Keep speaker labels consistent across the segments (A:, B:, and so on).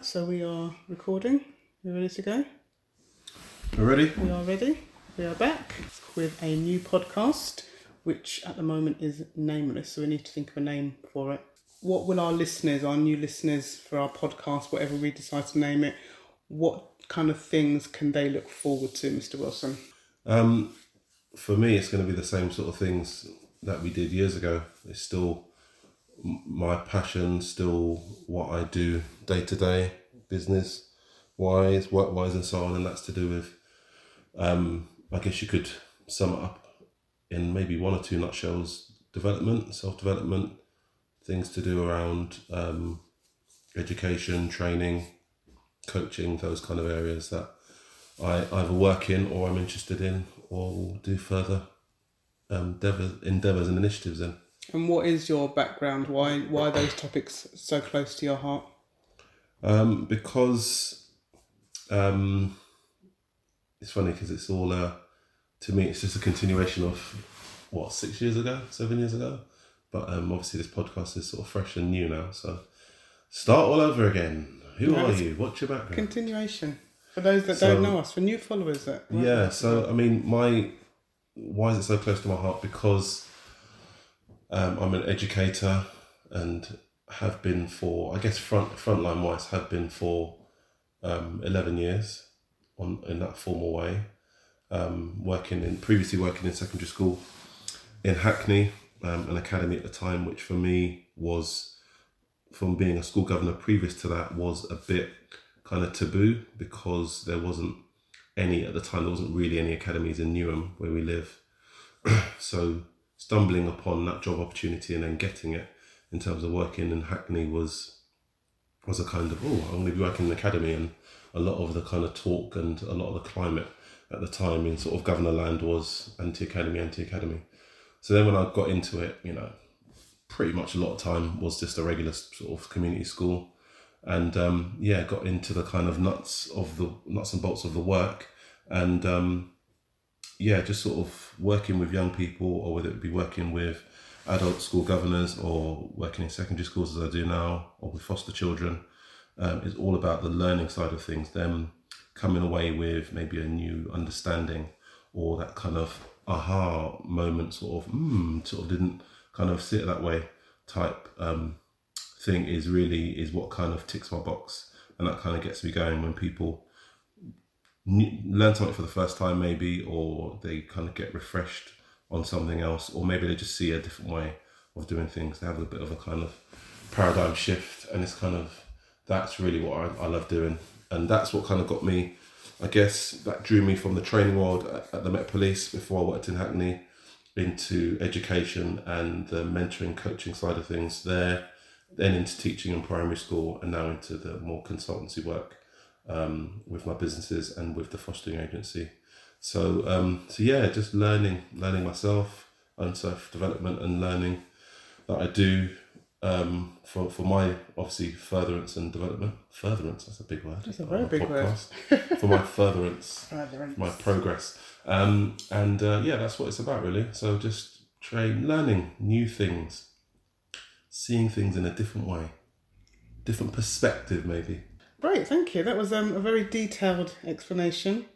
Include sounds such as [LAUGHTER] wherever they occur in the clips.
A: Right, so we are recording. You ready to go?
B: We're ready?
A: We are ready. We are back with a new podcast, which at the moment is nameless, so we need to think of a name for it. What will our listeners, our new listeners for our podcast, whatever we decide to name it, what kind of things can they look forward to, Mr. Wilson?
B: Um, for me, it's going to be the same sort of things that we did years ago. It's still my passion, still what I do day to day, business wise, work wise, and so on. And that's to do with, um, I guess you could sum it up in maybe one or two nutshells development, self development, things to do around um, education, training, coaching, those kind of areas that I either work in or I'm interested in or will do further um, endeavors, endeavors and initiatives in.
A: And what is your background? Why why are those topics so close to your heart?
B: Um, because um, it's funny because it's all uh, to me it's just a continuation of what six years ago, seven years ago. But um, obviously this podcast is sort of fresh and new now, so start all over again. Who
A: No,
B: are you? What's your background?
A: Continuation. For those that
B: So-
A: don't know us, for new followers that
B: Yeah, so I mean, my why is it so close to my heart? Because um, I'm an educator and have been for, I guess, front frontline wise, have been for um, eleven years on in that formal way. Um, working in previously working in secondary school in Hackney, um, an academy at the time, which for me was from being a school governor previous to that was a bit kind of taboo because there wasn't any at the time. There wasn't really any academies in Newham where we live. [CLEARS THROAT] so stumbling upon that job opportunity and then getting it in terms of working. In Hackney was was a kind of oh I'm going to be working in an academy. And a lot of the kind of talk and a lot of the climate at the time in sort of governor land was anti academy anti academy. So then when I got into it, you know, pretty much a lot of time was just a regular sort of community school. And um, yeah, got into the kind of nuts of the nuts and bolts of the work, and um, yeah, just sort of working with young people, or whether it be working with adult school governors or working in secondary schools as I do now, or with foster children, um, is all about the learning side of things. Them coming away with maybe a new understanding or that kind of aha moment, sort of, mm, sort of didn't kind of sit that way type um, thing is really is what kind of ticks my box and that kind of gets me going when people learn something for the first time maybe or they kind of get refreshed on something else or maybe they just see a different way of doing things. They have a bit of a kind of paradigm shift and it's kind of that's really what I, I love doing. And that's what kind of got me I guess that drew me from the training world at, at the Met Police before I worked in Hackney into education and the mentoring coaching side of things there then into teaching in primary school and now into the more consultancy work um, with my businesses and with the fostering agency so um, so yeah just learning learning myself and self development and learning that I do um, for, for my obviously furtherance and development furtherance that's a big word
A: That's a very big word.
B: for my furtherance [LAUGHS]
A: Furtherance.
B: my progress. Um, and uh, yeah, that's what it's about, really. So just train, learning new things, seeing things in a different way, different perspective, maybe.
A: Great, thank you. That was um, a very detailed explanation.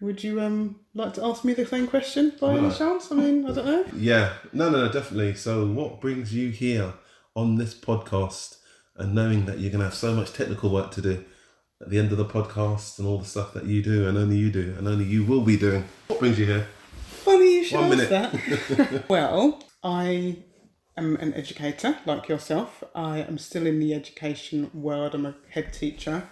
A: Would you um like to ask me the same question by any chance? I mean, I don't know.
B: Yeah, no, no, no, definitely. So, what brings you here on this podcast, and knowing that you're going to have so much technical work to do at the end of the podcast and all the stuff that you do, and only you do, and only you will be doing? What brings you here?
A: Funny you should
B: One
A: ask that. [LAUGHS] well, I am an educator like yourself. I am still in the education world. I'm a head teacher.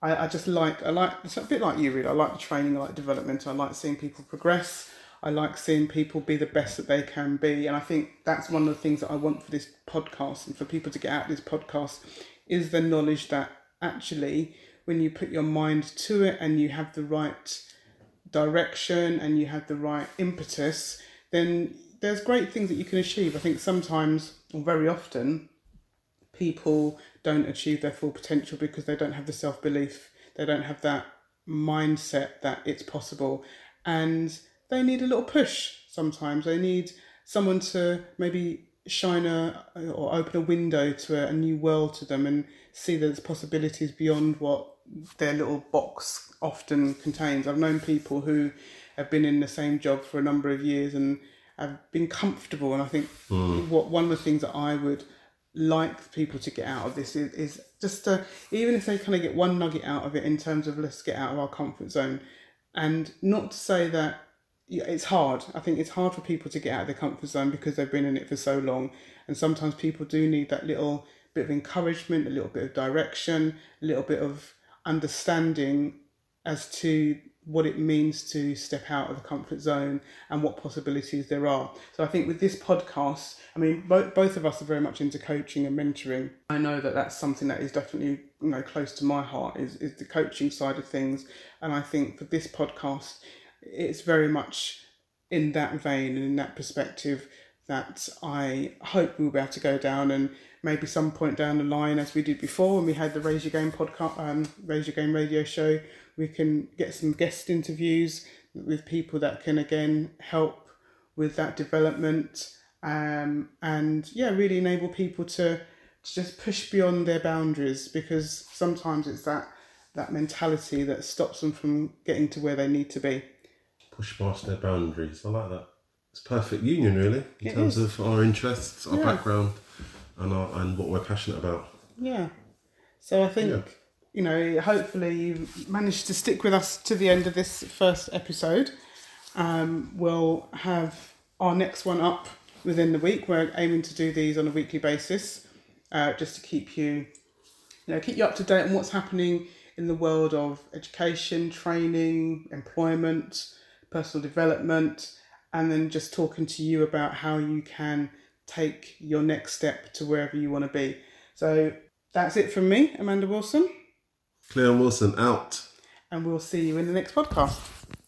A: I, I just like I like it's a bit like you really. I like the training. I like development. I like seeing people progress. I like seeing people be the best that they can be. And I think that's one of the things that I want for this podcast and for people to get out of this podcast is the knowledge that actually when you put your mind to it and you have the right direction and you have the right impetus, then there's great things that you can achieve. I think sometimes, or very often, people don't achieve their full potential because they don't have the self belief, they don't have that mindset that it's possible, and they need a little push sometimes. They need someone to maybe shine a or open a window to a, a new world to them and see that there's possibilities beyond what their little box often contains. I've known people who have been in the same job for a number of years and have been comfortable. And I think hmm. what one of the things that I would like people to get out of this is, is just to, even if they kind of get one nugget out of it in terms of let's get out of our comfort zone, and not to say that it's hard. I think it's hard for people to get out of their comfort zone because they've been in it for so long, and sometimes people do need that little bit of encouragement, a little bit of direction, a little bit of understanding as to what it means to step out of the comfort zone and what possibilities there are. So I think with this podcast, I mean, both, both of us are very much into coaching and mentoring. I know that that's something that is definitely you know close to my heart is is the coaching side of things, and I think for this podcast, it's very much in that vein and in that perspective that I hope we'll be able to go down and maybe some point down the line, as we did before when we had the Raise Your Game podcast, um, Raise Your Game radio show, we can get some guest interviews with people that can again help with that development um, and yeah, really enable people to, to just push beyond their boundaries because sometimes it's that that mentality that stops them from getting to where they need to be.
B: Push past their boundaries. I like that. It's perfect union, really, in
A: It
B: terms
A: is.
B: of our interests, our
A: Yeah.
B: background, and our, and what we're passionate about.
A: Yeah. So I think,
B: Yeah.
A: you know, hopefully you've managed to stick with us to the end of this first episode. Um, we'll have our next one up within the week. We're aiming to do these on a weekly basis, uh, just to keep you, you know, keep you up to date on what's happening in the world of education, training, employment, personal development, and then just talking to you about how you can take your next step to wherever you want to be. So that's it from me, Amanda Wilson,
B: Cleon Wilson out.
A: and we'll see you in the next podcast.